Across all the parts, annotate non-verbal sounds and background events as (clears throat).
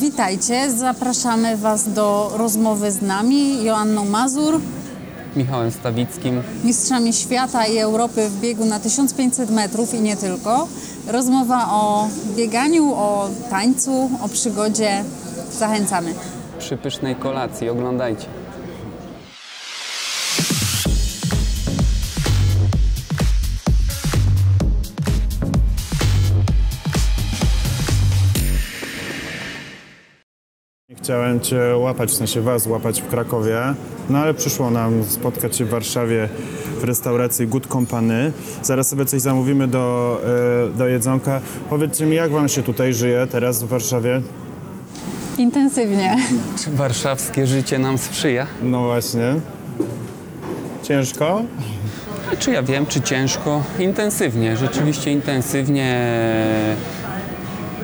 Witajcie, zapraszamy Was do rozmowy z nami, Joanną Mazur, Michałem Stawickim. mistrzami świata i Europy w biegu na 1500 metrów i nie tylko. Rozmowa o bieganiu, o tańcu, o przygodzie. Zachęcamy. Przy pysznej kolacji, oglądajcie. Chciałem Cię łapać, w sensie Was łapać w Krakowie, no ale przyszło nam spotkać się w Warszawie w restauracji Good Company. Zaraz sobie coś zamówimy do, e, do jedzonka. Powiedzcie mi, jak Wam się tutaj żyje teraz w Warszawie? Intensywnie. Czy warszawskie życie nam sprzyja? No właśnie. Ciężko? Czy ja wiem, czy ciężko? Intensywnie, rzeczywiście intensywnie.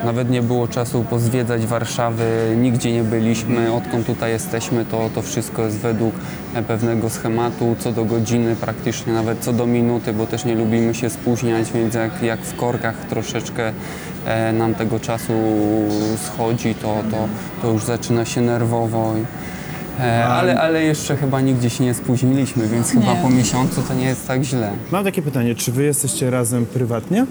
Nawet nie było czasu pozwiedzać Warszawy, nigdzie nie byliśmy. Odkąd tutaj jesteśmy, to, to wszystko jest według e, pewnego schematu, co do godziny, praktycznie nawet co do minuty, bo też nie lubimy się spóźniać, więc jak, jak w korkach troszeczkę e, nam tego czasu schodzi, to, to, to już zaczyna się nerwowo. I, e, ale, ale jeszcze chyba nigdzie się nie spóźniliśmy, więc chyba Nie. po miesiącu to nie jest tak źle. Mam takie pytanie, czy Wy jesteście razem prywatnie?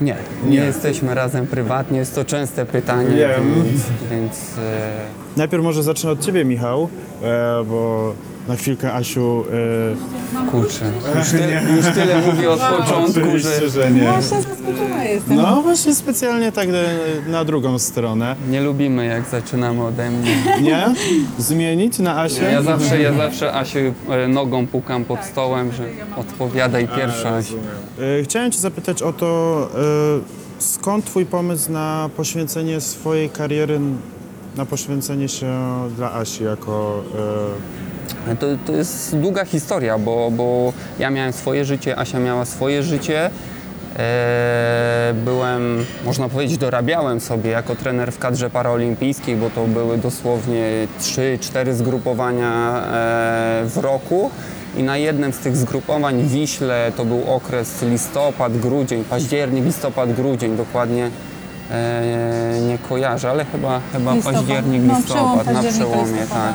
Nie, nie, jesteśmy razem prywatnie, jest to częste pytanie, Wiem. więc, więc e, Najpierw może zacznę od Ciebie, Michał, e, bo na chwilkę Asiu... E, kurczę, już tyle, już tyle mówię od (laughs) początku, że oczywiście, że nie. zaskoczona jestem. No właśnie specjalnie tak e, na drugą stronę. nie lubimy jak zaczynamy ode mnie. Nie? Zmienić na Asię? Ja zawsze, ja zawsze Asiu e, nogą pukam pod stołem, że odpowiadaj pierwsza. Asiu. E, Chciałem Cię zapytać o to, e, skąd Twój pomysł na poświęcenie swojej kariery, na poświęcenie się dla Asi jako... To, to jest długa historia, bo, bo ja miałem swoje życie, Asia miała swoje życie. E, byłem, można powiedzieć, dorabiałem sobie jako trener w kadrze paraolimpijskiej, bo to były dosłownie 3-4 zgrupowania e, w roku. I na jednym z tych zgrupowań w Wiśle to był okres listopad, grudzień, październik, listopad, grudzień, dokładnie e, nie kojarzę, ale chyba, chyba Listopad. październik, No, listopad, przełom na przełomie, listopada. tak.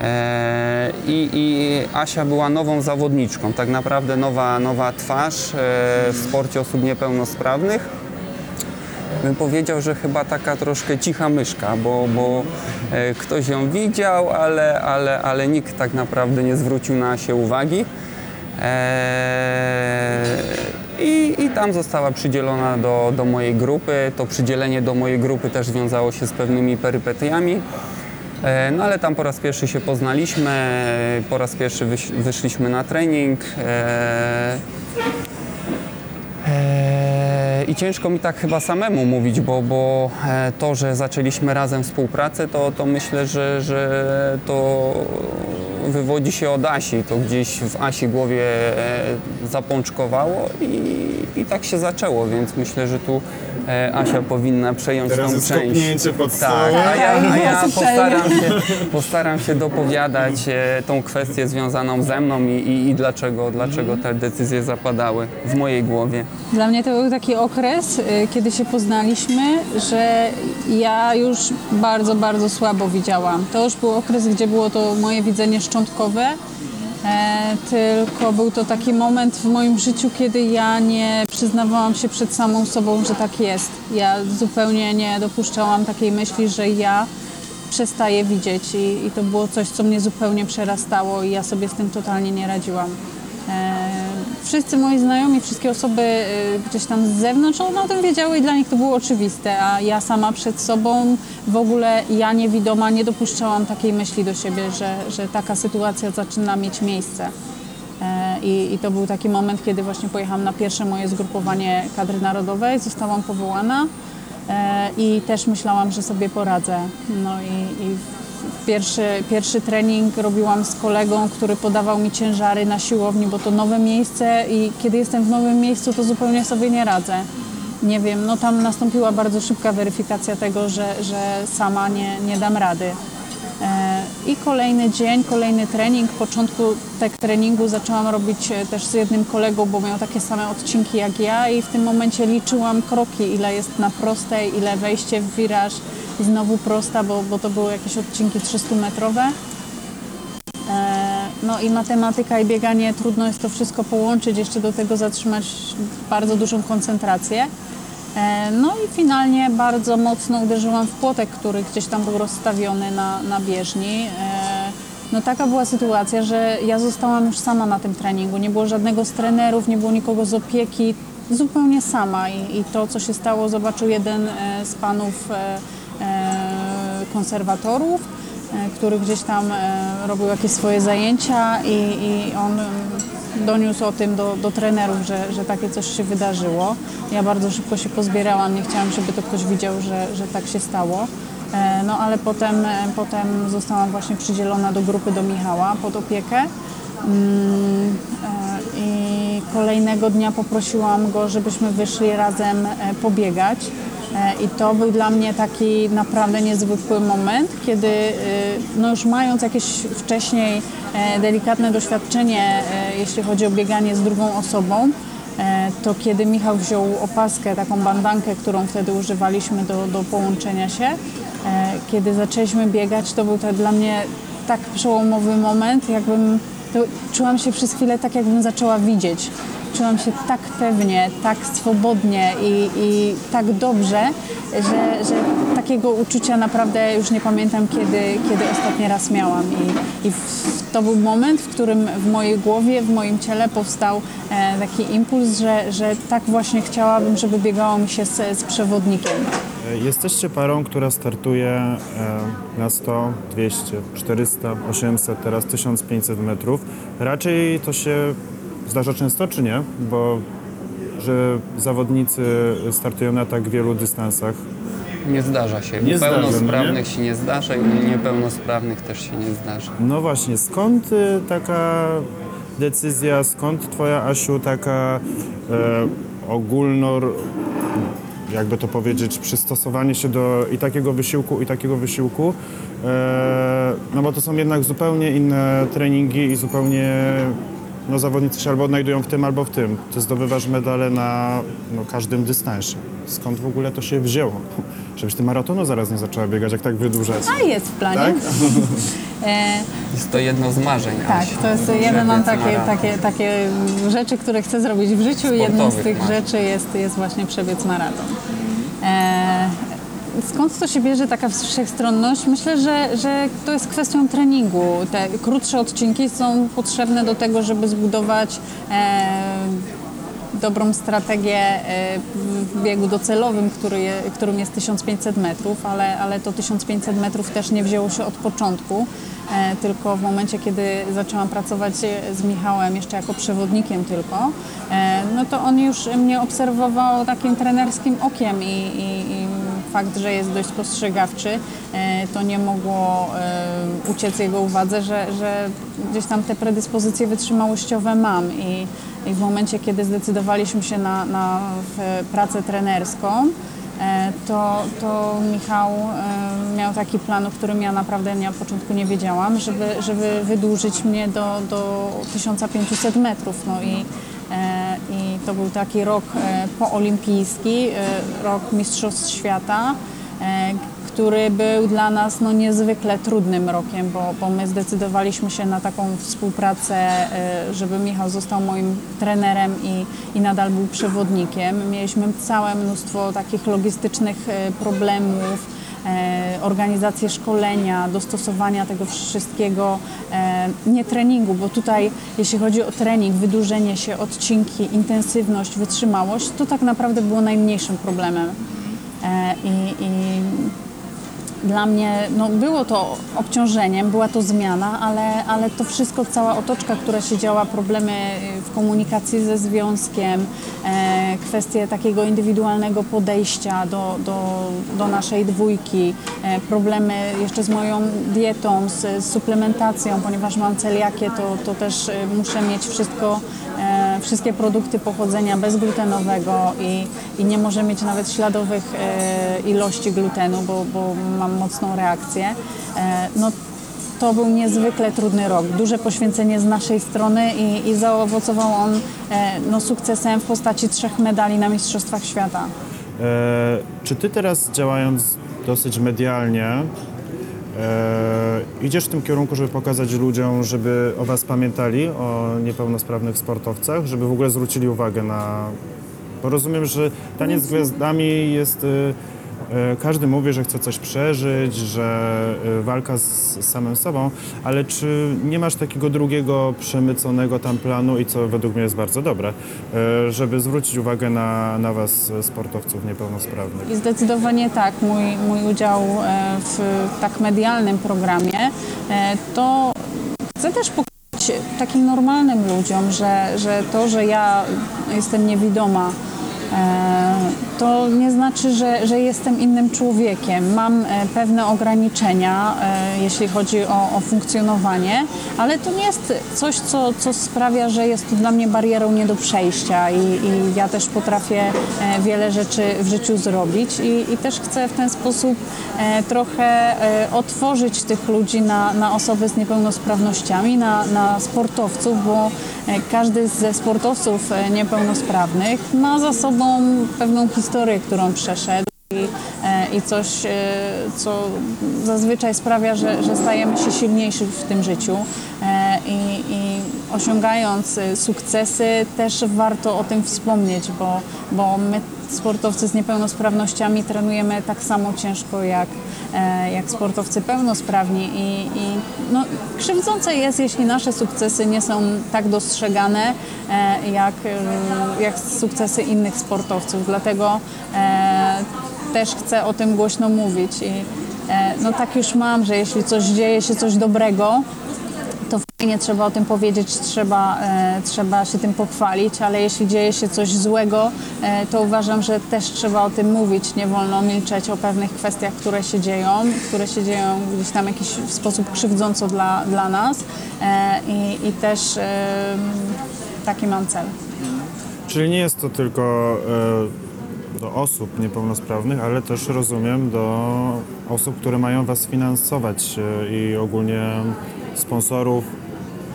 E, I, I Asia była nową zawodniczką, tak naprawdę nowa, nowa twarz e, w sporcie osób niepełnosprawnych. Bym powiedział, że chyba taka troszkę cicha myszka, bo, bo e, ktoś ją widział, ale, ale, ale nikt tak naprawdę nie zwrócił na Asię uwagi. I, I tam została przydzielona do, do mojej grupy. To przydzielenie do mojej grupy też wiązało się z pewnymi perypetiami. E, No ale tam po raz pierwszy się poznaliśmy, po raz pierwszy wyszliśmy na trening. E, e, I ciężko mi tak chyba samemu mówić, bo, bo to, że zaczęliśmy razem współpracę, to, to myślę, że, że to wywodzi się od Asi. To gdzieś w Asi głowie e, zapączkowało i, i tak się zaczęło, więc myślę, że tu e, Asia powinna przejąć Teraz tą jest część. pod Tak, a ja, a ja postaram, się, postaram się dopowiadać e, tą kwestię związaną ze mną i, i, i dlaczego, dlaczego te decyzje zapadały w mojej głowie. Dla mnie to był taki okres, kiedy się poznaliśmy, że ja już bardzo, bardzo słabo widziałam. To już był okres, gdzie było to moje widzenie szczątkowe, e, tylko był to taki moment w moim życiu, kiedy ja nie przyznawałam się przed samą sobą, że tak jest. Ja zupełnie nie dopuszczałam takiej myśli, że ja przestaję widzieć i, i to było coś, co mnie zupełnie przerastało i ja sobie z tym totalnie nie radziłam. Wszyscy moi znajomi, wszystkie osoby e, gdzieś tam z zewnątrz, one o tym wiedziały i dla nich to było oczywiste, a ja sama przed sobą w ogóle ja niewidoma nie dopuszczałam takiej myśli do siebie, że, że taka sytuacja zaczyna mieć miejsce. E, I, I to był taki moment, kiedy właśnie pojechałam na pierwsze moje zgrupowanie kadry narodowej, zostałam powołana e, i też myślałam, że sobie poradzę. No i, i Pierwszy, pierwszy trening robiłam z kolegą, który podawał mi ciężary na siłowni, bo to nowe miejsce i kiedy jestem w nowym miejscu, to zupełnie sobie nie radzę. Nie wiem, no tam nastąpiła bardzo szybka weryfikacja tego, że, że sama nie, nie dam rady. E, I kolejny dzień, kolejny trening. Początku tego treningu zaczęłam robić e, też z jednym kolegą, bo miał takie same odcinki jak ja i w tym momencie liczyłam kroki, ile jest na prostej, ile wejście w wiraż i znowu prosta, bo, bo to były jakieś odcinki 300-metrowe. E, No i matematyka i bieganie, trudno jest to wszystko połączyć, jeszcze do tego zatrzymać bardzo dużą koncentrację. E, No i finalnie bardzo mocno uderzyłam w płotek, który gdzieś tam był rozstawiony na, na bieżni. E, No taka była sytuacja, że ja zostałam już sama na tym treningu. Nie było żadnego z trenerów, nie było nikogo z opieki, zupełnie sama. I, i to, co się stało, zobaczył jeden z panów konserwatorów e, który gdzieś tam e, robił jakieś swoje zajęcia i, i on doniósł o tym do, do trenerów, że, że takie coś się wydarzyło. Ja bardzo szybko się pozbierałam, nie chciałam, żeby to ktoś widział, że, że tak się stało. E, No ale potem, e, potem zostałam właśnie przydzielona do grupy do Michała pod opiekę. Mm, e, I kolejnego dnia poprosiłam go, żebyśmy wyszli razem e, pobiegać. E, I to był dla mnie taki naprawdę niezwykły moment, kiedy e, no już mając jakieś wcześniej e, delikatne doświadczenie, jeśli chodzi o bieganie z drugą osobą, to kiedy Michał wziął opaskę, taką bandankę, którą wtedy używaliśmy do, do połączenia się, kiedy zaczęliśmy biegać, to był to dla mnie tak przełomowy moment, jakbym to czułam się przez chwilę tak, jakbym zaczęła widzieć. Czułam się tak pewnie, tak swobodnie i, i tak dobrze, że, że takiego uczucia naprawdę już nie pamiętam, kiedy, kiedy ostatni raz miałam. I, i w, to był moment, w którym w mojej głowie, w moim ciele powstał e, taki impuls, że, że tak właśnie chciałabym, żeby biegało mi się z, z przewodnikiem. E, Jesteście parą, która startuje e, na 100, 200, 400, 800, teraz 1500 metrów. Raczej to się zdarza często, czy nie? Bo że zawodnicy startują na tak wielu dystansach. Nie zdarza się. Nie no pełnosprawnych się nie zdarza i niepełnosprawnych też się nie zdarza. No właśnie, skąd y, taka decyzja, skąd twoja Asiu taka e, ogólno, jakby to powiedzieć, przystosowanie się do i takiego wysiłku, i takiego wysiłku? E, no bo to są jednak zupełnie inne treningi i zupełnie no, zawodnicy się albo odnajdują w tym, albo w tym. Ty zdobywasz medale na no, każdym dystansie. Skąd w ogóle to się wzięło? Żebyś ty maratonu zaraz nie zaczęła biegać, jak tak wydłużać. A jest w planie. Tak? (laughs) E, Jest to jedno z marzeń. Tak, Asi. to jest jeden mam takie, maraton. takie, takie rzeczy, które chcę zrobić w życiu i jedną z Sportowych tych marzeń. rzeczy jest, jest właśnie przebiec maraton. E, skąd to się bierze taka wszechstronność? Myślę, że, że to jest kwestią treningu. Te krótsze odcinki są potrzebne do tego, żeby zbudować e, dobrą strategię e, w biegu docelowym, który je, którym jest 1500 metrów, ale, ale to 1500 metrów też nie wzięło się od początku, e, tylko w momencie, kiedy zaczęłam pracować z Michałem jeszcze jako przewodnikiem tylko, e, no to on już mnie obserwował takim trenerskim okiem i, i, i fakt, że jest dość spostrzegawczy, e, to nie mogło e, uciec jego uwadze, że, że gdzieś tam te predyspozycje wytrzymałościowe mam i, i w momencie, kiedy zdecydowaliśmy się na, na pracę trenerską, e, to, to Michał miał taki plan, o którym ja naprawdę od początku nie wiedziałam, żeby, żeby wydłużyć mnie do, do 1500 metrów. No i, I to był taki rok e, poolimpijski, e, rok Mistrzostw Świata, e, który był dla nas no, niezwykle trudnym rokiem, bo, bo my zdecydowaliśmy się na taką współpracę, e, żeby Michał został moim trenerem i, i nadal był przewodnikiem. Mieliśmy całe mnóstwo takich logistycznych e, problemów, e, organizację szkolenia, dostosowania tego wszystkiego, e, nie treningu, bo tutaj jeśli chodzi o trening, wydłużenie się, odcinki, intensywność, wytrzymałość, to tak naprawdę było najmniejszym problemem. E, i, i dla mnie no, było to obciążeniem, była to zmiana, ale, ale to wszystko, cała otoczka, która się działa, problemy w komunikacji ze związkiem, e, kwestie takiego indywidualnego podejścia do, do, do naszej dwójki, e, problemy jeszcze z moją dietą, z, z suplementacją, ponieważ mam celiakię, to, to też e, muszę mieć wszystko e, wszystkie produkty pochodzenia bezglutenowego i, i nie może mieć nawet śladowych e, ilości glutenu, bo, bo mam mocną reakcję. E, no, to był niezwykle trudny rok. Duże poświęcenie z naszej strony i, i zaowocował on e, no, sukcesem w postaci trzech medali na Mistrzostwach Świata. Czy ty teraz działając dosyć medialnie, e, idziesz w tym kierunku, żeby pokazać ludziom, żeby o was pamiętali, o niepełnosprawnych sportowcach, żeby w ogóle zwrócili uwagę na... Bo rozumiem, że taniec z gwiazdami jest... e, Każdy mówi, że chce coś przeżyć, że e, walka z samym sobą, ale czy nie masz takiego drugiego przemyconego tam planu i co według mnie jest bardzo dobre, e, żeby zwrócić uwagę na, na was, e, sportowców niepełnosprawnych? I zdecydowanie tak, mój, mój udział e, w tak medialnym programie e, to chcę też pokazać takim normalnym ludziom, że, że to, że ja jestem niewidoma, e, to nie znaczy, że, że jestem innym człowiekiem. Mam e, pewne ograniczenia, e, jeśli chodzi o, o funkcjonowanie, ale to nie jest coś, co, co sprawia, że jest to dla mnie barierą nie do przejścia i, i ja też potrafię e, wiele rzeczy w życiu zrobić i, i też chcę w ten sposób trochę otworzyć tych ludzi na, na osoby z niepełnosprawnościami, na, na sportowców, bo każdy ze sportowców niepełnosprawnych ma za sobą pewną historię, którą przeszedł. I, e, I coś, e, co zazwyczaj sprawia, że, że stajemy się silniejsi w tym życiu. E, I, i osiągając e, sukcesy, też warto o tym wspomnieć, bo, bo my, sportowcy z niepełnosprawnościami, trenujemy tak samo ciężko jak, e, jak sportowcy pełnosprawni. I, i no, krzywdzące jest, jeśli nasze sukcesy nie są tak dostrzegane e, jak, e, jak sukcesy innych sportowców. Dlatego e, też chcę o tym głośno mówić. I no tak już mam, że jeśli coś dzieje się coś dobrego, to fajnie trzeba o tym powiedzieć, trzeba, e, trzeba się tym pochwalić, ale jeśli dzieje się coś złego, e, to uważam, że też trzeba o tym mówić. Nie wolno milczeć o pewnych kwestiach, które się dzieją, które się dzieją gdzieś tam jakiś w sposób krzywdząco dla, dla nas e, i, i też e, taki mam cel. Czyli nie jest to tylko e, do osób niepełnosprawnych, ale też rozumiem do osób, które mają was finansować e, i ogólnie sponsorów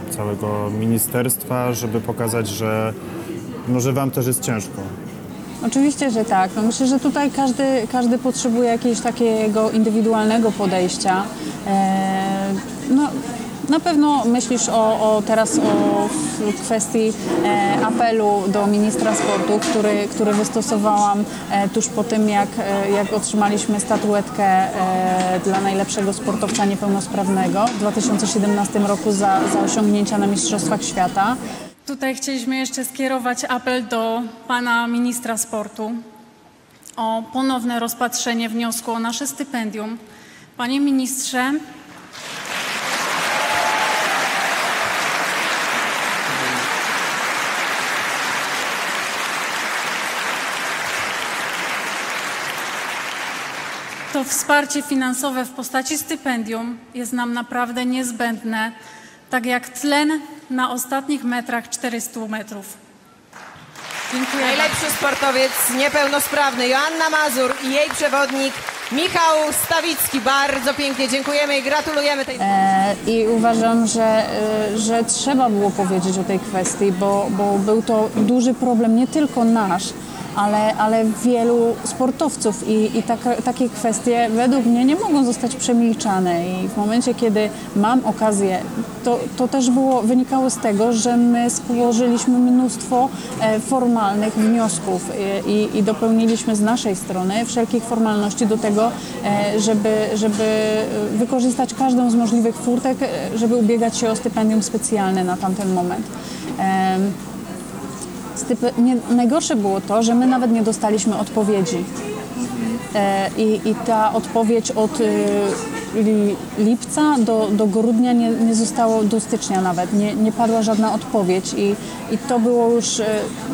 całego ministerstwa, żeby pokazać, że, no, że wam też jest ciężko. Oczywiście, że tak. No myślę, że tutaj każdy, każdy potrzebuje jakiegoś takiego indywidualnego podejścia. E, no, na pewno myślisz o, o teraz o kwestii e, apelu do ministra sportu, który, który wystosowałam e, tuż po tym, jak, e, jak otrzymaliśmy statuetkę e, dla najlepszego sportowca niepełnosprawnego w 2017 roku za, za osiągnięcia na Mistrzostwach Świata. Tutaj chcieliśmy jeszcze skierować apel do pana ministra sportu o ponowne rozpatrzenie wniosku o nasze stypendium. Panie ministrze, to wsparcie finansowe w postaci stypendium jest nam naprawdę niezbędne, tak jak tlen na ostatnich metrach 400 metrów. Dziękuję bardzo. Najlepszy sportowiec niepełnosprawny Joanna Mazur i jej przewodnik Michał Stawicki. Bardzo pięknie dziękujemy i gratulujemy tej E, I uważam, że, e, że trzeba było powiedzieć o tej kwestii, bo, bo był to duży problem nie tylko nasz, ale, ale wielu sportowców i, i taka, takie kwestie według mnie nie mogą zostać przemilczane i w momencie, kiedy mam okazję, to, to też było, wynikało z tego, że my społożyliśmy mnóstwo e, formalnych wniosków i, i, i dopełniliśmy z naszej strony wszelkich formalności do tego, e, żeby, żeby wykorzystać każdą z możliwych furtek, e, żeby ubiegać się o stypendium specjalne na tamten moment. Najgorsze było to, że my nawet nie dostaliśmy odpowiedzi. E, I, I ta odpowiedź od li, lipca do, do grudnia nie, nie zostało, do stycznia nawet, nie, nie padła żadna odpowiedź i, i to było już e,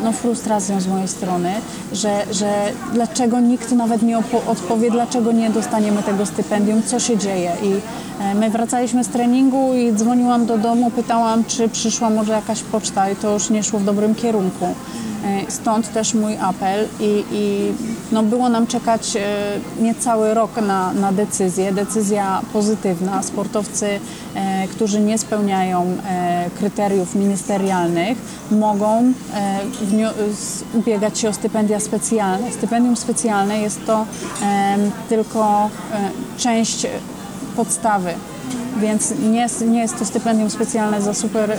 no, frustracją z mojej strony, że, że dlaczego nikt nawet nie odpowie, dlaczego nie dostaniemy tego stypendium, co się dzieje. I e, my wracaliśmy z treningu i dzwoniłam do domu, pytałam, czy przyszła może jakaś poczta i to już nie szło w dobrym kierunku. E, Stąd też mój apel i, i no było nam czekać e, niecały rok na, na decyzję. Decyzja pozytywna. Sportowcy, e, którzy nie spełniają kryteriów ministerialnych, mogą ubiegać się o stypendia specjalne. Stypendium specjalne jest to tylko część podstawy. Więc nie jest, nie jest to stypendium specjalne za super y,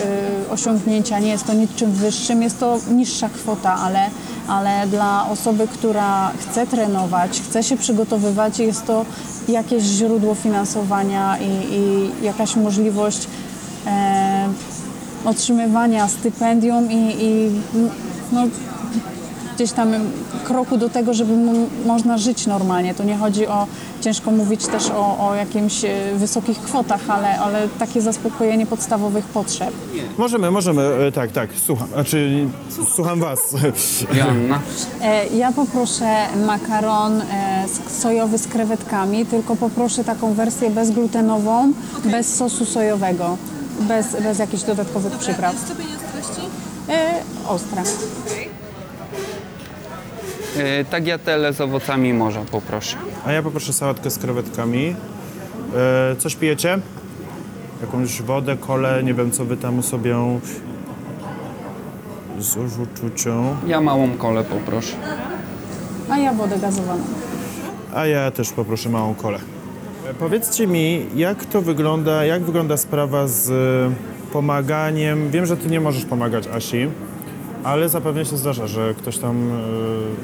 osiągnięcia, nie jest to niczym wyższym, jest to niższa kwota, ale, ale dla osoby, która chce trenować, chce się przygotowywać, jest to jakieś źródło finansowania i, i jakaś możliwość e, otrzymywania stypendium i, i no, gdzieś tam kroku do tego, żeby mu, można żyć normalnie. To nie chodzi o, ciężko mówić też o, o jakimś e, wysokich kwotach, ale, ale takie zaspokojenie podstawowych potrzeb. Możemy, możemy, e, tak, tak, słucham, znaczy słucham was. (laughs) Joanna? E, Ja poproszę makaron sojowy z krewetkami, tylko poproszę taką wersję bezglutenową, bez sosu sojowego, bez, bez jakichś dodatkowych przypraw. E, ostra. E, Tagliatelle z owocami morza poproszę. A ja poproszę sałatkę z krewetkami. E, coś pijecie? Jakąś wodę, kolę, nie wiem co wy tam sobie z uczucią. Ja małą kolę poproszę. A ja wodę gazowaną. A ja też poproszę małą kolę. E, Powiedzcie mi, jak to wygląda, jak wygląda sprawa z e, pomaganiem? Wiem, że ty nie możesz pomagać Asi, ale zapewne się zdarza, że ktoś tam,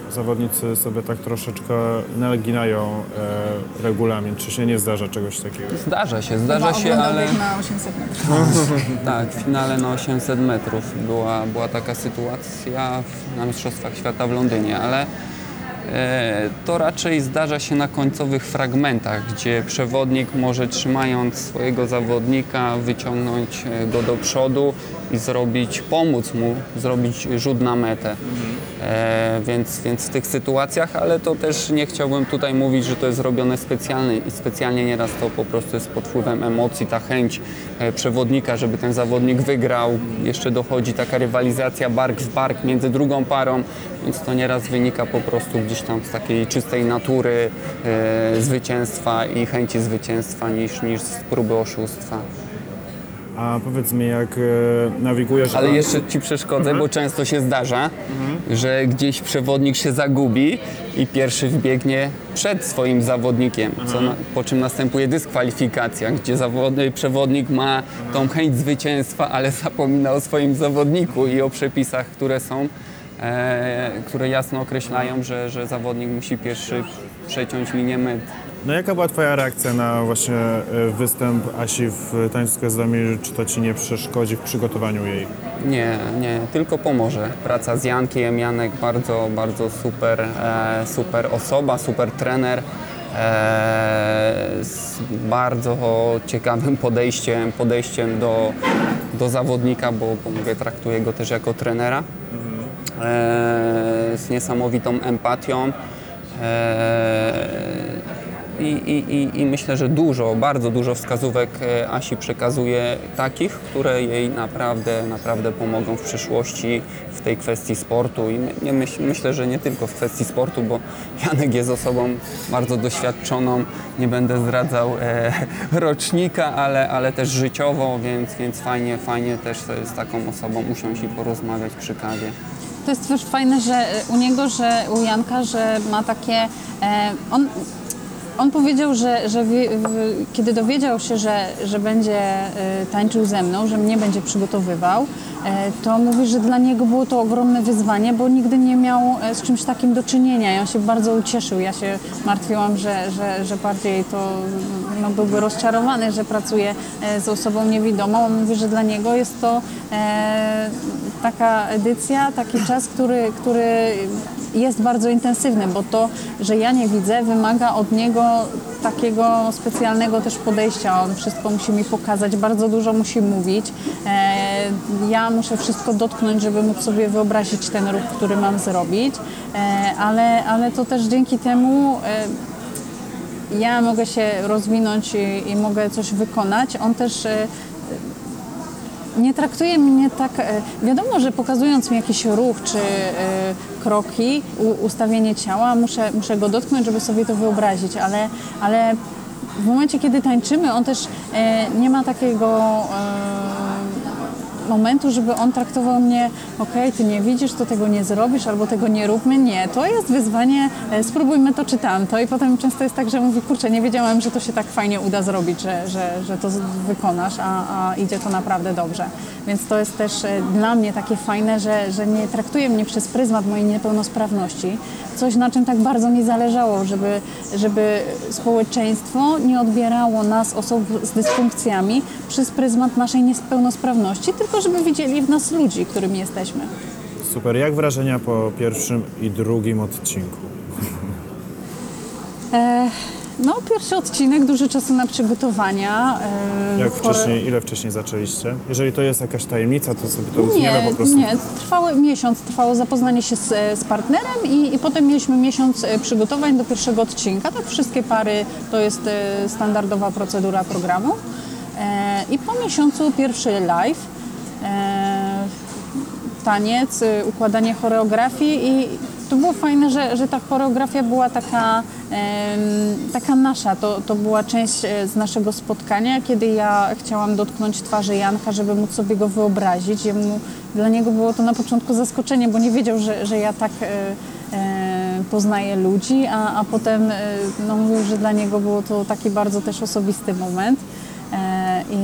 e, zawodnicy sobie tak troszeczkę naginają e, regulamin. Czy się nie zdarza czegoś takiego? Zdarza się, zdarza się, Oglądał ale... bieg na 800 metrów. (laughs) Tak, w finale na 800 metrów była, była taka sytuacja w- na Mistrzostwach Świata w Londynie, ale to raczej zdarza się na końcowych fragmentach, gdzie przewodnik może trzymając swojego zawodnika wyciągnąć e, go do przodu i zrobić, pomóc mu zrobić rzut na metę. E, więc, więc w tych sytuacjach, ale to też nie chciałbym tutaj mówić, że to jest robione specjalnie i specjalnie nieraz to po prostu jest pod wpływem emocji, ta chęć e, przewodnika, żeby ten zawodnik wygrał. Jeszcze dochodzi taka rywalizacja bark w bark między drugą parą, więc to nieraz wynika po prostu gdzieś tam z takiej czystej natury e, zwycięstwa i chęci zwycięstwa niż, niż z próby oszustwa. A powiedz mi, jak e, nawigujesz... Ale jeszcze ci przeszkodzę, bo często się zdarza, że gdzieś przewodnik się zagubi i pierwszy wbiegnie przed swoim zawodnikiem, co na, po czym następuje dyskwalifikacja, gdzie zawodny, przewodnik ma tą chęć zwycięstwa, ale zapomina o swoim zawodniku i o przepisach, które są, które jasno określają, że, że zawodnik musi pierwszy przeciąć linię mety. No jaka była twoja reakcja na właśnie e, występ Asi w tańcu z? Czy to ci nie przeszkodzi w przygotowaniu jej? Nie, nie, tylko pomoże. Praca z Jankiem, Janek bardzo, bardzo super, e, super osoba, super trener. E, z bardzo ciekawym podejściem, podejściem do, do zawodnika, bo, bo mówię, traktuję go też jako trenera. E, z niesamowitą empatią. E, i, i, i, myślę, że dużo, bardzo dużo wskazówek e, Asi przekazuje takich, które jej naprawdę, naprawdę pomogą w przyszłości w tej kwestii sportu. I my, myśl, myślę, że nie tylko w kwestii sportu, bo Janek jest osobą bardzo doświadczoną, nie będę zdradzał e, (laughs) rocznika, ale, ale też życiowo, więc, więc fajnie, fajnie też z taką osobą usiąść i porozmawiać przy kawie. To jest też fajne, że u niego, że u Janka, że ma takie. E, on, on powiedział, że, że w, kiedy dowiedział się, że, że będzie e, tańczył ze mną, że mnie będzie przygotowywał, e, to mówi, że dla niego było to ogromne wyzwanie, bo nigdy nie miał e, z czymś takim do czynienia on się bardzo ucieszył. Ja się martwiłam, że, że, że bardziej to no, byłby rozczarowany, że pracuje z osobą niewidomą. On mówi, że dla niego jest to taka edycja, taki czas, który, który jest bardzo intensywny, bo to, że ja nie widzę, wymaga od niego takiego specjalnego też podejścia. On wszystko musi mi pokazać, bardzo dużo musi mówić. E, ja muszę wszystko dotknąć, żeby móc sobie wyobrazić ten ruch, który mam zrobić, e, ale, ale to też dzięki temu e, ja mogę się rozwinąć i, i mogę coś wykonać. On też nie traktuje mnie tak. e, Wiadomo, że pokazując mi jakiś ruch czy e, kroki, ustawienie ciała, muszę, muszę go dotknąć, żeby sobie to wyobrazić, ale, ale w momencie, kiedy tańczymy, on też e, nie ma takiego. Momentu, żeby on traktował mnie, okej, ty nie widzisz, to tego nie zrobisz, albo tego nie róbmy. Nie, to jest wyzwanie, e, spróbujmy to czy tamto. I potem często jest tak, że mówi, kurczę, nie wiedziałam, że to się tak fajnie uda zrobić, że, że, że to wykonasz, a, a idzie to naprawdę dobrze. Więc to jest też e, dla mnie takie fajne, że, że nie traktuje mnie przez pryzmat mojej niepełnosprawności. Coś, na czym tak bardzo mi zależało, żeby, żeby społeczeństwo nie odbierało nas, osób z dysfunkcjami, przez pryzmat naszej niepełnosprawności, tylko żeby widzieli w nas ludzi, którymi jesteśmy. Super. Jak wrażenia po pierwszym i drugim odcinku? E, no, pierwszy odcinek, dużo czasu na przygotowania. E, Jak chore- wcześniej, ile wcześniej zaczęliście? Jeżeli to jest jakaś tajemnica, to sobie to utniemy Nie, po prostu. nie, trwały miesiąc, trwało zapoznanie się z, z partnerem i, i potem mieliśmy miesiąc e, przygotowań do pierwszego odcinka. Tak, wszystkie pary to jest e, standardowa procedura programu. E, I po miesiącu pierwszy live, taniec, y, układanie choreografii i to było fajne, że, że ta choreografia była taka, taka nasza. To, to była część e, z naszego spotkania, kiedy ja chciałam dotknąć twarzy Janka, żeby móc sobie go wyobrazić. Jemu, dla niego było to na początku zaskoczenie, bo nie wiedział, że, że ja tak e, e, poznaję ludzi, a, a potem e, no, mówił, że dla niego było to taki bardzo też osobisty moment. I,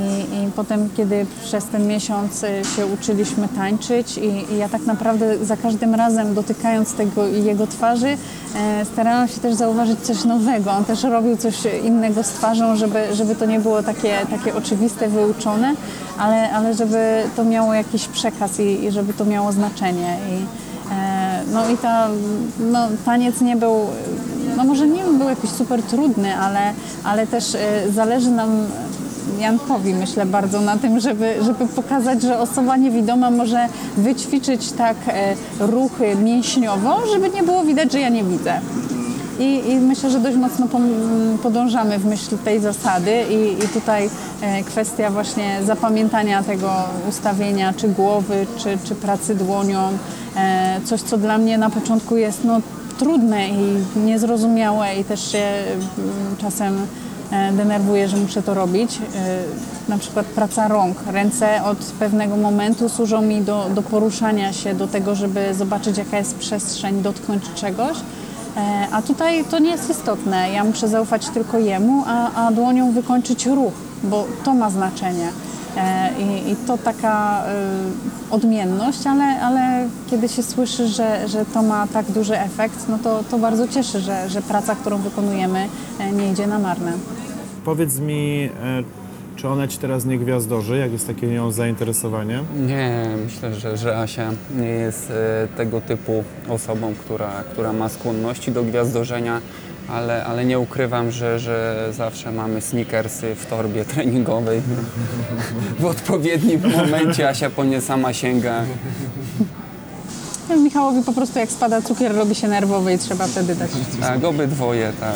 I potem, kiedy przez ten miesiąc e, się uczyliśmy tańczyć i, i ja tak naprawdę za każdym razem dotykając tego i jego twarzy e, starałam się też zauważyć coś nowego. On też robił coś innego z twarzą, żeby, żeby to nie było takie, takie oczywiste, wyuczone, ale, ale żeby to miało jakiś przekaz i, i żeby to miało znaczenie. I, e, no i ta, no, taniec nie był, no może nie był jakiś super trudny, ale, ale też e, zależy nam Jankowi myślę bardzo na tym, żeby, żeby pokazać, że osoba niewidoma może wyćwiczyć tak e, ruchy mięśniowo, żeby nie było widać, że ja nie widzę. I, I myślę, że dość mocno podążamy w myśl tej zasady i, i tutaj e, kwestia właśnie zapamiętania tego ustawienia, czy głowy, czy, czy pracy dłonią, e, coś co dla mnie na początku jest no, trudne i niezrozumiałe i też się mm, czasem e, denerwuję, że muszę to robić. E, Na przykład praca rąk. Ręce od pewnego momentu służą mi do, do poruszania się, do tego, żeby zobaczyć jaka jest przestrzeń, dotknąć czegoś. E, A tutaj to nie jest istotne. Ja muszę zaufać tylko jemu, a, a dłonią wykończyć ruch, bo to ma znaczenie. I, i to taka odmienność, ale, ale kiedy się słyszy, że, że to ma tak duży efekt, no to, to bardzo cieszy, że, że praca, którą wykonujemy, nie idzie na marne. Powiedz mi, e, czy ona ci teraz nie gwiazdorzy, jak jest takie nią zainteresowanie? Nie, myślę, że, że Asia nie jest e, tego typu osobą, która, która ma skłonności do gwiazdorzenia, ale, ale nie ukrywam, że, że zawsze mamy sneakersy w torbie (laughs) treningowej. W odpowiednim momencie Asia po nie sama sięga. Michałowi po prostu jak spada cukier, robi się nerwowy i trzeba wtedy dać. Tak, obydwoje, tak.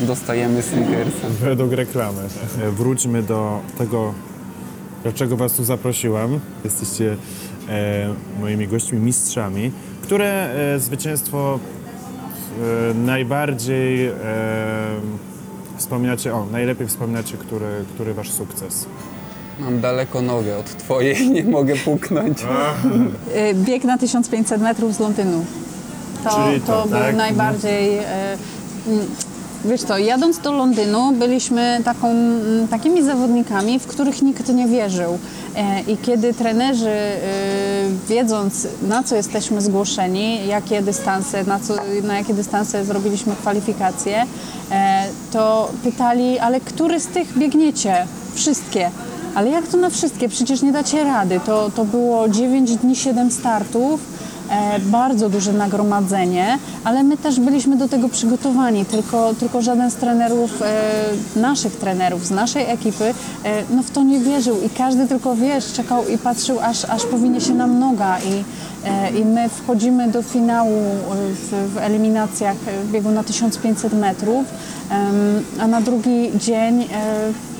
Dostajemy sneakersa. Według reklamy. E, Wróćmy do tego, dlaczego was tu zaprosiłam. Jesteście e, moimi gośćmi, mistrzami, które e, zwycięstwo e, najbardziej e, wspominacie, o, najlepiej wspominacie, który, który wasz sukces. Mam daleko nogę od twojej, (laughs) nie mogę puknąć. Y, Bieg na 1500 metrów z Londynu. To, to, to był tak? najbardziej. Wiesz co, jadąc do Londynu byliśmy taką, takimi zawodnikami, w których nikt nie wierzył. E, I kiedy trenerzy, y, wiedząc na co jesteśmy zgłoszeni, jakie dystanse, na, co, na jakie dystanse zrobiliśmy kwalifikacje, e, to pytali, ale który z tych biegniecie? Wszystkie. Ale jak to na wszystkie? Przecież nie dacie rady. To, to było 9 dni, 7 startów, bardzo duże nagromadzenie, ale my też byliśmy do tego przygotowani, tylko, tylko żaden z trenerów, e, naszych trenerów, z naszej ekipy, e, no w to nie wierzył. I każdy tylko, wiesz, czekał i patrzył, aż, aż powinie się nam noga. I, e, i my wchodzimy do finału e, w, w eliminacjach e, w biegu na 1500 metrów, a na drugi dzień e,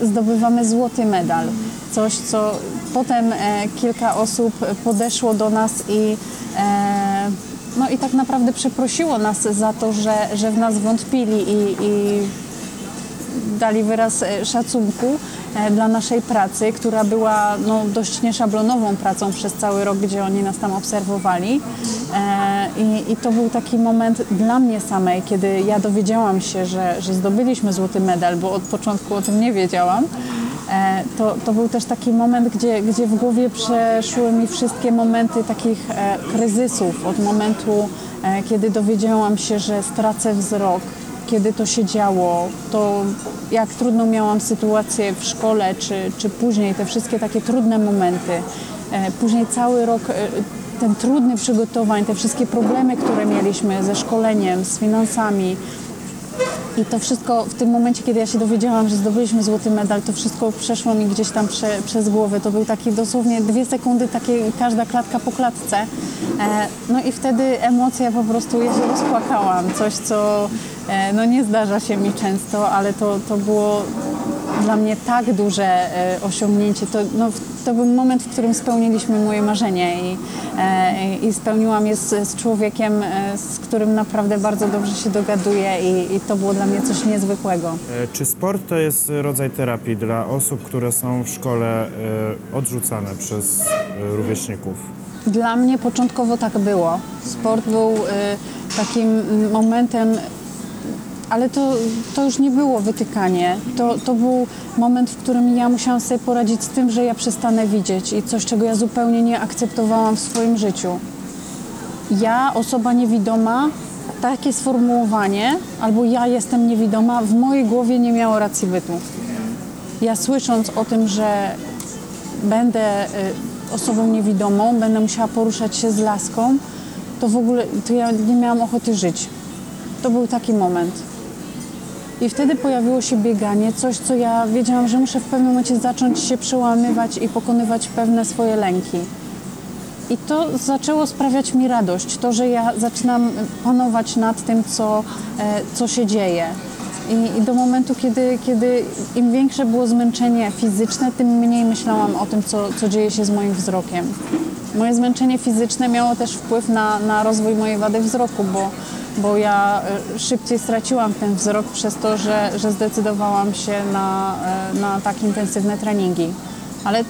zdobywamy złoty medal. Coś, co potem e, kilka osób podeszło do nas i, e, no i tak naprawdę przeprosiło nas za to, że, że w nas wątpili i, i dali wyraz e, szacunku dla naszej pracy, która była no, dość nieszablonową pracą przez cały rok, gdzie oni nas tam obserwowali. I, I to był taki moment dla mnie samej, kiedy ja dowiedziałam się, że, że zdobyliśmy złoty medal, bo od początku o tym nie wiedziałam. To, to był też taki moment, gdzie, gdzie w głowie przeszły mi wszystkie momenty takich e, kryzysów. Od momentu, e, kiedy dowiedziałam się, że stracę wzrok, kiedy to się działo, to jak trudną miałam sytuację w szkole, czy, czy później, te wszystkie takie trudne momenty. E, Później cały rok ten trudny przygotowań, te wszystkie problemy, które mieliśmy ze szkoleniem, z finansami, i to wszystko w tym momencie, kiedy ja się dowiedziałam, że zdobyliśmy złoty medal, to wszystko przeszło mi gdzieś tam prze, przez głowę. To był taki dosłownie dwie sekundy, takie każda klatka po klatce. E, no i wtedy emocja po prostu, ja się rozpłakałam. Coś, co e, no nie zdarza się mi często, ale to, to było dla mnie tak duże e, osiągnięcie. To, no, to był moment, w którym spełniliśmy moje marzenie i, e, i spełniłam je z, z człowiekiem, e, z którym naprawdę bardzo dobrze się dogaduję i, i to było dla mnie coś niezwykłego. Czy sport to jest rodzaj terapii dla osób, które są w szkole odrzucane przez rówieśników? Dla mnie początkowo tak było. Sport był takim momentem, ale to, to już nie było wytykanie. To, to był moment, w którym ja musiałam sobie poradzić z tym, że ja przestanę widzieć i coś, czego ja zupełnie nie akceptowałam w swoim życiu. Ja, osoba niewidoma, takie sformułowanie, albo ja jestem niewidoma, w mojej głowie nie miało racji bytu. Ja słysząc o tym, że będę y, osobą niewidomą, będę musiała poruszać się z laską, to w ogóle to ja nie miałam ochoty żyć. To był taki moment. I wtedy pojawiło się bieganie, coś, co ja wiedziałam, że muszę w pewnym momencie zacząć się przełamywać i pokonywać pewne swoje lęki. I to zaczęło sprawiać mi radość, to, że ja zaczynam panować nad tym, co, e, co się dzieje. I, I do momentu, kiedy, kiedy im większe było zmęczenie fizyczne, tym mniej myślałam o tym, co, co dzieje się z moim wzrokiem. Moje zmęczenie fizyczne miało też wpływ na, na rozwój mojej wady wzroku, bo, bo ja e, szybciej straciłam ten wzrok przez to, że, że zdecydowałam się na, e, na tak intensywne treningi. Ale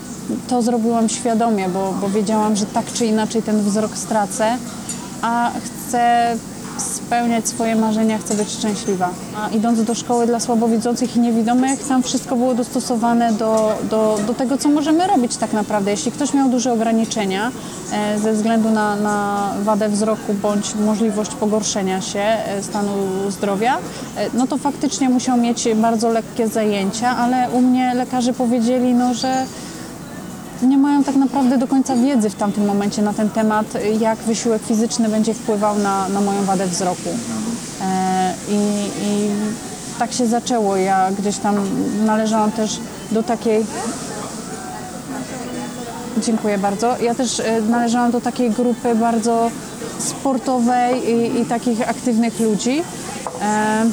to zrobiłam świadomie, bo, bo wiedziałam, że tak czy inaczej ten wzrok stracę, a chcę spełniać swoje marzenia, chcę być szczęśliwa. A idąc do szkoły dla słabowidzących i niewidomych, tam wszystko było dostosowane do, do, do tego, co możemy robić tak naprawdę. Jeśli ktoś miał duże ograniczenia e, ze względu na, na wadę wzroku bądź możliwość pogorszenia się e, stanu zdrowia, e, no to faktycznie musiał mieć bardzo lekkie zajęcia, ale u mnie lekarze powiedzieli, no, że nie mają tak naprawdę do końca wiedzy w tamtym momencie na ten temat, jak wysiłek fizyczny będzie wpływał na, na moją wadę wzroku. E, i, I tak się zaczęło. Ja gdzieś tam należałam też do takiej. Dziękuję bardzo. Ja też e, należałam do takiej grupy bardzo sportowej i, i takich aktywnych ludzi. E,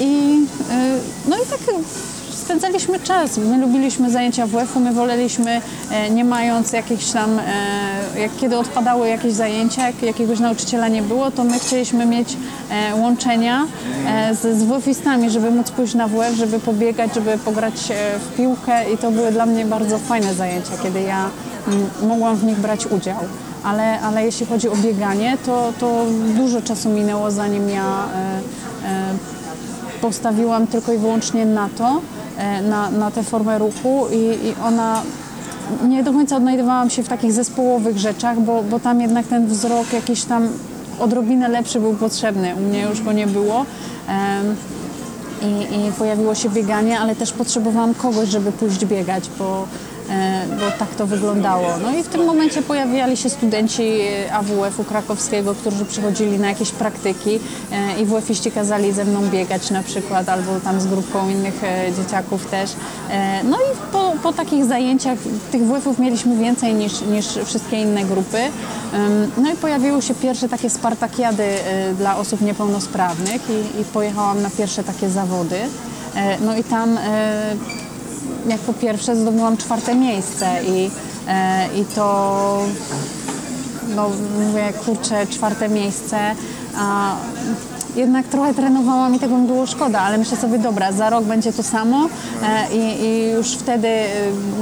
I, e, no i tak spędzaliśmy czas. My lubiliśmy zajęcia WF-u, my woleliśmy, e, nie mając jakichś tam, e, jak kiedy odpadały jakieś zajęcia, jak jakiegoś nauczyciela nie było, to my chcieliśmy mieć e, łączenia z, z WF-istami, żeby móc pójść na WF, żeby pobiegać, żeby pograć w piłkę i to były dla mnie bardzo fajne zajęcia, kiedy ja mm, mogłam w nich brać udział. Ale, ale jeśli chodzi o bieganie, to, to dużo czasu minęło, zanim ja e, e, postawiłam tylko i wyłącznie na to, na, na tę formę ruchu i, i ona nie do końca odnajdowałam się w takich zespołowych rzeczach, bo, bo tam jednak ten wzrok jakiś tam odrobinę lepszy był potrzebny. U mnie już go nie było. I, i pojawiło się bieganie, ale też potrzebowałam kogoś, żeby pójść biegać, bo, e, bo tak to wyglądało. No i w tym momencie pojawiali się studenci e, AWF-u krakowskiego, którzy przychodzili na jakieś praktyki e, i WF-iści kazali ze mną biegać na przykład, albo tam z grupką innych e, dzieciaków też. E, No i po, po takich zajęciach tych WF-ów mieliśmy więcej niż, niż wszystkie inne grupy. No i pojawiły się pierwsze takie spartakiady e, dla osób niepełnosprawnych i, i pojechałam na pierwsze takie zawody. E, No i tam e, jako pierwsze zdobyłam czwarte miejsce i, e, i to no mówię, kurczę, czwarte miejsce, a jednak trochę trenowałam i tego mi było szkoda, ale myślę sobie, dobra, za rok będzie to samo e, i, i już wtedy e,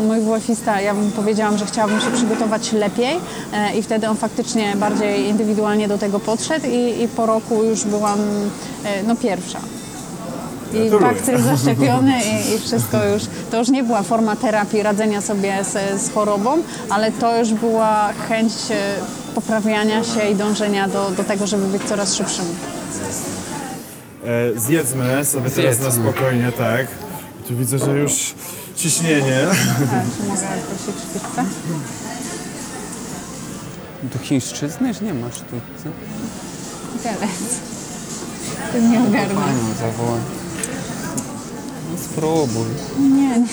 mój WF-ista, ja mu powiedziałam, że chciałabym się przygotować lepiej e, i wtedy on faktycznie bardziej indywidualnie do tego podszedł i, i po roku już byłam e, no pierwsza. I Gratuluję. bakcyl (laughs) zaszczepiony i, i wszystko już. To już nie była forma terapii radzenia sobie z, z chorobą, ale to już była chęć e, poprawiania się i dążenia do, do tego, żeby być coraz szybszym. E, zjedzmy sobie teraz na Zjedzmy. spokojnie, tak. Tu widzę, że już ciśnienie. Tak, czy mogę prosić pizzę? Do chińszczyzny że nie masz tu. co? Teraz. Ty nie ogarnę. Zawołaj. Spróbuj. Nie, nie.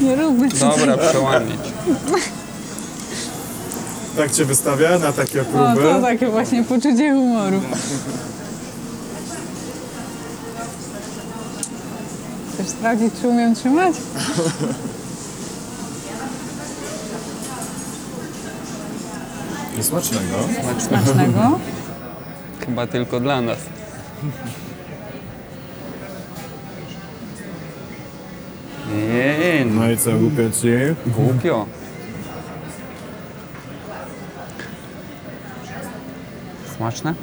Nie róbmy Dobra, przełamieć. Tak cię wystawia na takie O, próby. to takie właśnie poczucie humoru. Chcesz sprawdzić, czy umiem trzymać? Smacznego. Smacznego. Chyba tylko dla nas. Nie, no No i co, głupio ci? głupio. Smaczne?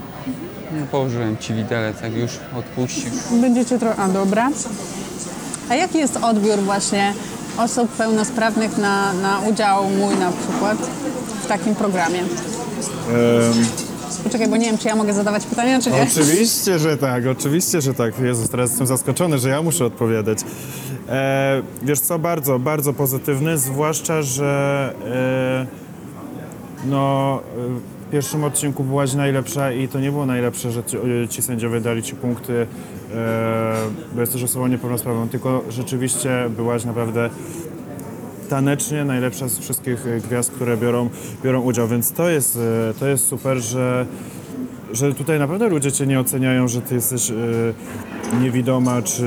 No, położyłem ci widelec, jak już odpuścisz. Będziecie trochę. A dobra. A jaki jest odbiór właśnie osób pełnosprawnych na, na udział mój na przykład w takim programie? Em, Poczekaj, bo nie wiem, czy ja mogę zadawać pytania, czy nie. Oczywiście, że tak, oczywiście, że tak. Jezus, teraz jestem zaskoczony, że ja muszę odpowiadać. E, wiesz co, bardzo, bardzo pozytywny, zwłaszcza, że e, no, w pierwszym odcinku byłaś najlepsza i to nie było najlepsze, że ci, ci sędziowie dali ci punkty, e, bo jesteś osobą niepełnosprawną, tylko rzeczywiście byłaś naprawdę tanecznie najlepsza z wszystkich e, gwiazd, które biorą, biorą udział, więc to jest, e, to jest super, że, że tutaj naprawdę ludzie cię nie oceniają, że ty jesteś e, niewidoma, czy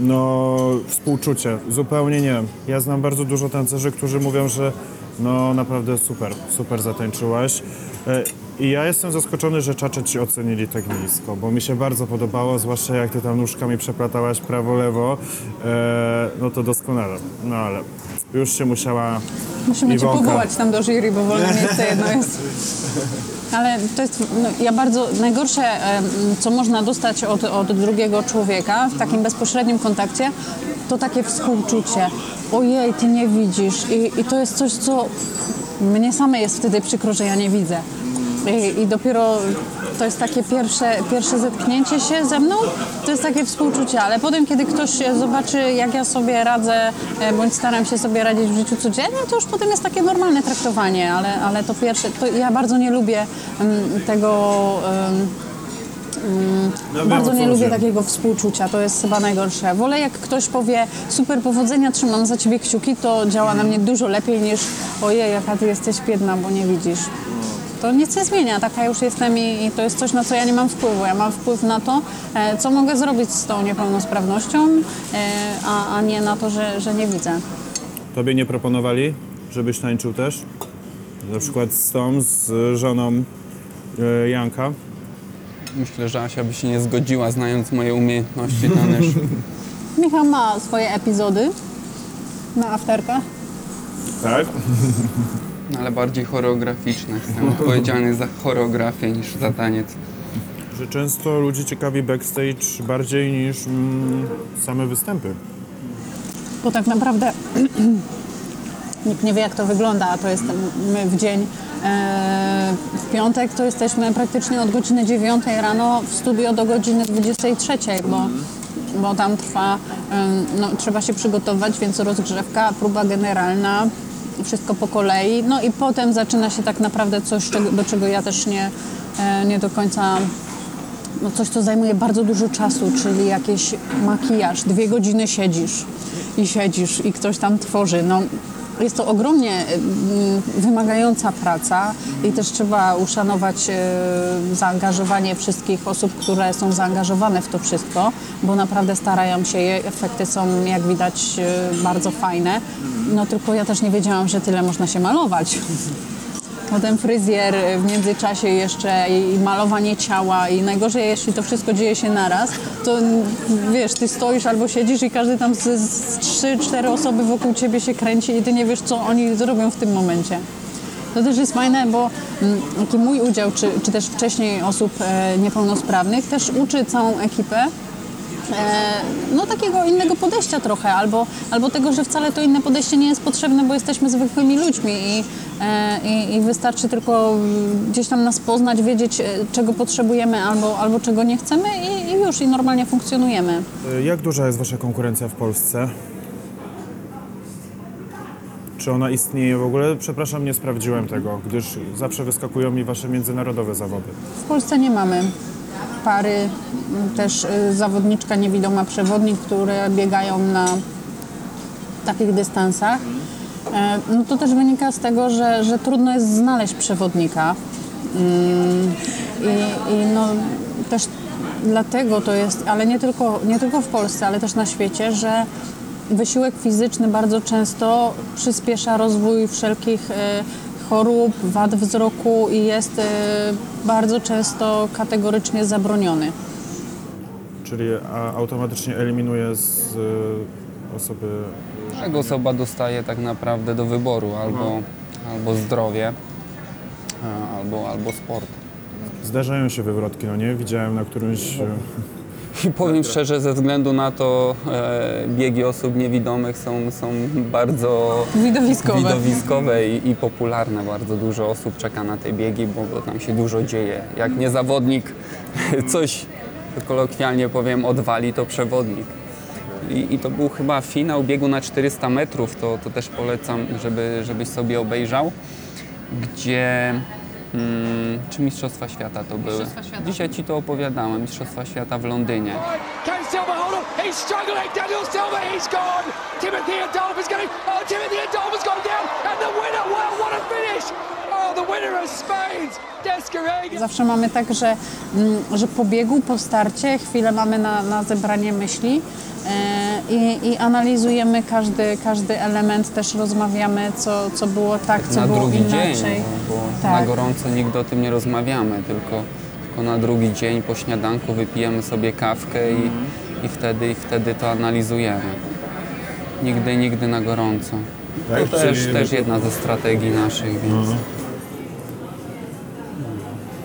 no współczucie. Zupełnie nie. Ja znam bardzo dużo tancerzy, którzy mówią, że no naprawdę super, super zatańczyłaś. E, I ja jestem zaskoczony, że czacze ci ocenili tak nisko, bo mi się bardzo podobało, zwłaszcza jak ty tam nóżkami przeplatałaś prawo-lewo, e, no to doskonale. No ale już się musiała Musimy cię Iwonka. powołać tam do jury, bo wolne (laughs) miejsce jedno jest. Ale to jest, no, ja bardzo, najgorsze, co można dostać od, od drugiego człowieka w takim bezpośrednim kontakcie, to takie współczucie. Ojej, ty nie widzisz. I, i to jest coś, co mnie same jest wtedy przykro, że ja nie widzę. I, i dopiero to jest takie pierwsze, pierwsze zetknięcie się ze mną, to jest takie współczucie, ale potem, kiedy ktoś zobaczy, jak ja sobie radzę, e, bądź staram się sobie radzić w życiu codziennym, to już potem jest takie normalne traktowanie, ale, ale to pierwsze, to ja bardzo nie lubię mm, tego, No, wiem, bardzo nie lubię takiego współczucia, to jest chyba najgorsze. Wolę jak ktoś powie super powodzenia, trzymam za ciebie kciuki, to działa na mnie dużo lepiej niż ojej, jaka ty jesteś biedna, bo nie widzisz. To nic nie zmienia, taka już jestem i, i to jest coś, na co ja nie mam wpływu. Ja mam wpływ na to, e, co mogę zrobić z tą niepełnosprawnością, e, a, a nie na to, że, że nie widzę. Tobie nie proponowali, żebyś tańczył też? Na przykład z tą, z żoną e, Janka. Myślę, że Asia by się nie zgodziła, znając moje umiejętności taneczne. (laughs) Michał ma swoje epizody na afterkach. Tak? (laughs) ale bardziej choreograficzne. Jestem odpowiedzialny za choreografię niż za taniec. Że często ludzi ciekawi backstage bardziej niż mm, same występy. Bo tak naprawdę (clears throat) nikt nie wie, jak to wygląda, a to jest my w dzień. e, W piątek to jesteśmy praktycznie od godziny 9 rano w studio do godziny 23, bo, bo tam trwa, no, trzeba się przygotować, więc rozgrzewka, próba generalna, wszystko po kolei. No i potem zaczyna się tak naprawdę coś, do czego ja też nie, e, nie do końca no coś, co zajmuje bardzo dużo czasu, czyli jakiś makijaż. Dwie godziny siedzisz i siedzisz i ktoś tam tworzy. No, Jest to ogromnie mm, wymagająca praca i też trzeba uszanować e, zaangażowanie wszystkich osób, które są zaangażowane w to wszystko, bo naprawdę starają się, je- efekty są jak widać e, bardzo fajne. No tylko ja też nie wiedziałam, że tyle można się malować. Potem fryzjer w międzyczasie jeszcze i malowanie ciała i najgorzej, jeśli to wszystko dzieje się naraz, to wiesz, ty stoisz albo siedzisz i każdy tam z, z trzy, cztery osoby wokół ciebie się kręci i ty nie wiesz, co oni zrobią w tym momencie. To też jest fajne, bo mm, taki mój udział, czy, czy też wcześniej osób e, niepełnosprawnych, też uczy całą ekipę no takiego innego podejścia trochę, albo, albo tego, że wcale to inne podejście nie jest potrzebne, bo jesteśmy zwykłymi ludźmi i, e, i, i wystarczy tylko gdzieś tam nas poznać, wiedzieć e, czego potrzebujemy albo, albo czego nie chcemy i, i już i normalnie funkcjonujemy. E, Jak duża jest wasza konkurencja w Polsce? Czy ona istnieje w ogóle? Przepraszam, nie sprawdziłem tego, gdyż zawsze wyskakują mi wasze międzynarodowe zawody. W Polsce nie mamy pary, też y, zawodniczka niewidoma przewodnik, które biegają na takich dystansach. E, No to też wynika z tego, że, że trudno jest znaleźć przewodnika. Mm, I, i no, też dlatego to jest, ale nie tylko, nie tylko w Polsce, ale też na świecie, że wysiłek fizyczny bardzo często przyspiesza rozwój wszelkich e, chorób, wad wzroku i jest e, bardzo często kategorycznie zabroniony. Czyli a, automatycznie eliminuje z y, osoby. Jak osoba dostaje tak naprawdę do wyboru albo, albo zdrowie, albo, albo sport. Zdarzają się wywrotki, no nie? Widziałem na którymś. I powiem szczerze, ze względu na to e, biegi osób niewidomych są, są bardzo Widowiskowe. widowiskowe i, i popularne. Bardzo dużo osób czeka na te biegi, bo, bo tam się dużo dzieje. Jak nie zawodnik (laughs) coś, kolokwialnie powiem, odwali, to przewodnik. I, I to był chyba finał biegu na 400 metrów, to, to też polecam, żeby, żebyś sobie obejrzał, gdzie... Mm, czy Mistrzostwa Świata to były? Dzisiaj Ci to opowiadałem, Mistrzostwa Świata w Londynie. Can Silva hold him? He's struggling. Daniel Silva, he's gone. Timothy Adolphus going. Oh, Timothy Adolphus gone down. And the winner. Wow, what a finish! Oh, the winner of Spain's Descarrega. Zawsze mamy tak, że, mm, że po biegu, po starcie chwilę mamy na, na zebranie myśli i, i analizujemy każdy, każdy element, też rozmawiamy, co, co było tak, co na było drugi inaczej. dzień, bo, bo Tak. na gorąco nigdy o tym nie rozmawiamy, tylko, tylko na drugi dzień po śniadanku wypijemy sobie kawkę i, i, wtedy, i wtedy to analizujemy. Nigdy, nigdy na gorąco. Tak? To też, też jedna ze strategii naszych, więc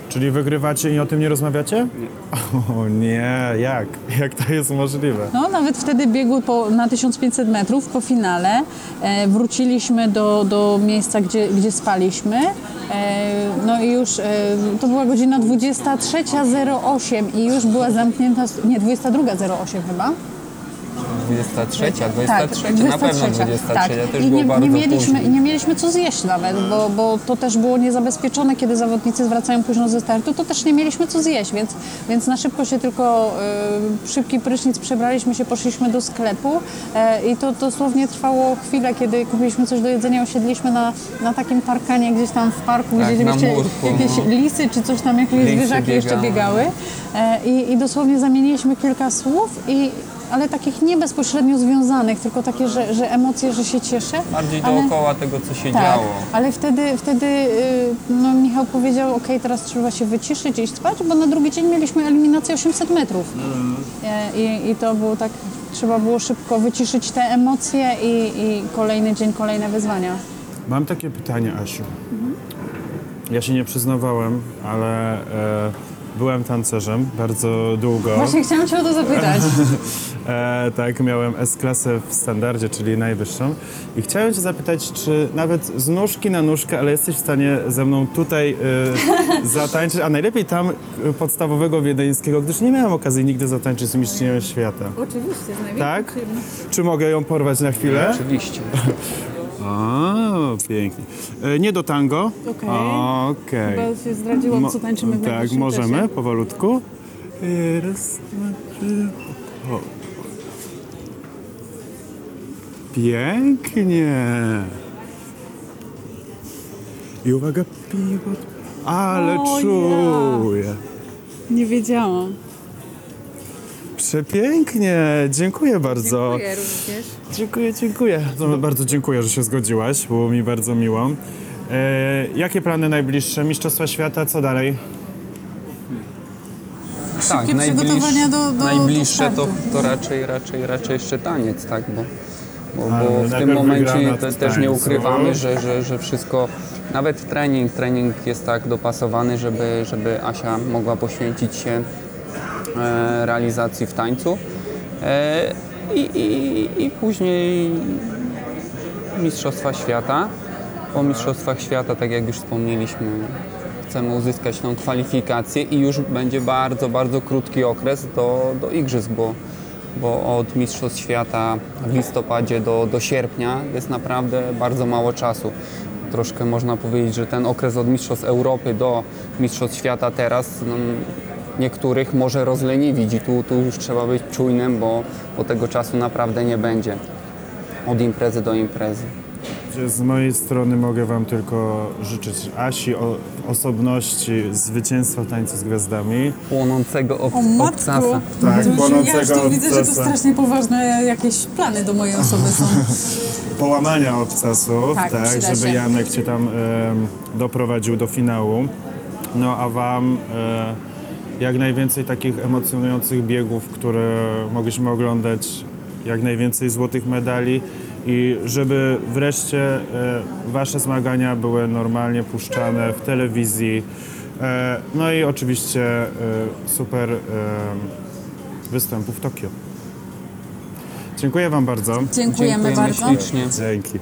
Czyli wygrywacie i o tym nie rozmawiacie? (laughs) O nie, jak? Jak to jest możliwe? No, nawet wtedy biegu po, na 1500 metrów po finale e, wróciliśmy do, do miejsca, gdzie, gdzie spaliśmy. E, no i już e, to była godzina 23.08 i już była zamknięta, nie 22.08 chyba. 23, 23, Tak, na pewno 23, tak. też I było nie, bardzo nie mieliśmy, późno. Nie mieliśmy co zjeść nawet, bo, bo to też było niezabezpieczone, kiedy zawodnicy zwracają późno ze startu, to też nie mieliśmy co zjeść, więc, więc na szybko się tylko y, szybki prysznic przebraliśmy się, poszliśmy do sklepu e, i to dosłownie trwało chwilę, kiedy kupiliśmy coś do jedzenia, usiedliśmy na, na takim parkanie gdzieś tam w parku, Tak, gdzie jeszcze murku, jakieś no. lisy czy coś tam, jakieś Lisy zwierzaki jeszcze biegały. biegały e, i, i dosłownie zamieniliśmy kilka słów i ale takich nie bezpośrednio związanych, tylko takie, że, że emocje, że się cieszę. Bardziej ale, dookoła tego, co się tak, działo. ale wtedy, wtedy y, no, Michał powiedział, ok, teraz trzeba się wyciszyć i iść spać, bo na drugi dzień mieliśmy eliminację 800 metrów. E, I, I to było tak, trzeba było szybko wyciszyć te emocje i, i kolejny dzień, kolejne wyzwania. Mam takie pytanie, Asiu. Ja się nie przyznawałem, ale e, byłem tancerzem bardzo długo. Właśnie chciałam Cię o to zapytać. (laughs) E, tak, miałem S-klasę w standardzie, czyli najwyższą. I chciałem Cię zapytać, czy nawet z nóżki na nóżkę, ale jesteś w stanie ze mną tutaj e, (laughs) zatańczyć, a najlepiej tam e, podstawowego wiedeńskiego, gdyż nie miałem okazji nigdy zatańczyć z mistrzynią świata. Oczywiście, z największą Tak? Czy mogę ją porwać na chwilę? Oczywiście. (laughs) O, pięknie. E, nie do tango? Okej. Okej. Chyba się zdradziłam, co tańczymy w Tak, najbliższym możemy, czasie. powolutku. I Raz, dwa, trzy. O. Pięknie. I uwaga, piwo. Ale O, czuję. Nie wiedziałam. Przepięknie, dziękuję bardzo. Dziękuję również. Dziękuję, dziękuję. No, bardzo dziękuję, że się zgodziłaś, było mi bardzo miło. E, jakie plany najbliższe? Mistrzostwa Świata, co dalej? Tak, Szybkie przygotowania do- do- do najbliższe to, startu. to raczej, raczej, raczej jeszcze taniec, tak, bo, bo, bo w najpierw tym momencie wygrana te, w też nie tańcu. ukrywamy, że, że, że wszystko, nawet trening, trening jest tak dopasowany, żeby, żeby Asia mogła poświęcić się realizacji w tańcu e, i, i, i później Mistrzostwa Świata. Po Mistrzostwach Świata, tak jak już wspomnieliśmy, chcemy uzyskać tą kwalifikację i już będzie bardzo, bardzo krótki okres do, do Igrzysk, bo, bo od Mistrzostw Świata w listopadzie do, do sierpnia jest naprawdę bardzo mało czasu. Troszkę można powiedzieć, że ten okres od Mistrzostw Europy do Mistrzostw Świata teraz no, niektórych może rozleniwić i tu, tu już trzeba być czujnym, bo, bo tego czasu naprawdę nie będzie od imprezy do imprezy. Z mojej strony mogę Wam tylko życzyć Asi o osobności zwycięstwa w tańcu z gwiazdami. Płonącego ob- O obcasa. Tak, to już, ja już płonącego tu widzę, że to strasznie poważne jakieś plany do mojej osoby są. (laughs) Połamania obcasów, Tak, tak, żeby się. Janek Cię tam em, doprowadził do finału. No a Wam e, jak najwięcej takich emocjonujących biegów, które mogliśmy oglądać, jak najwięcej złotych medali i żeby wreszcie e, Wasze zmagania były normalnie puszczane w telewizji. E, no i oczywiście e, super występu w Tokio. Dziękuję Wam bardzo. Dziękujemy bardzo. ślicznie. Dzięki.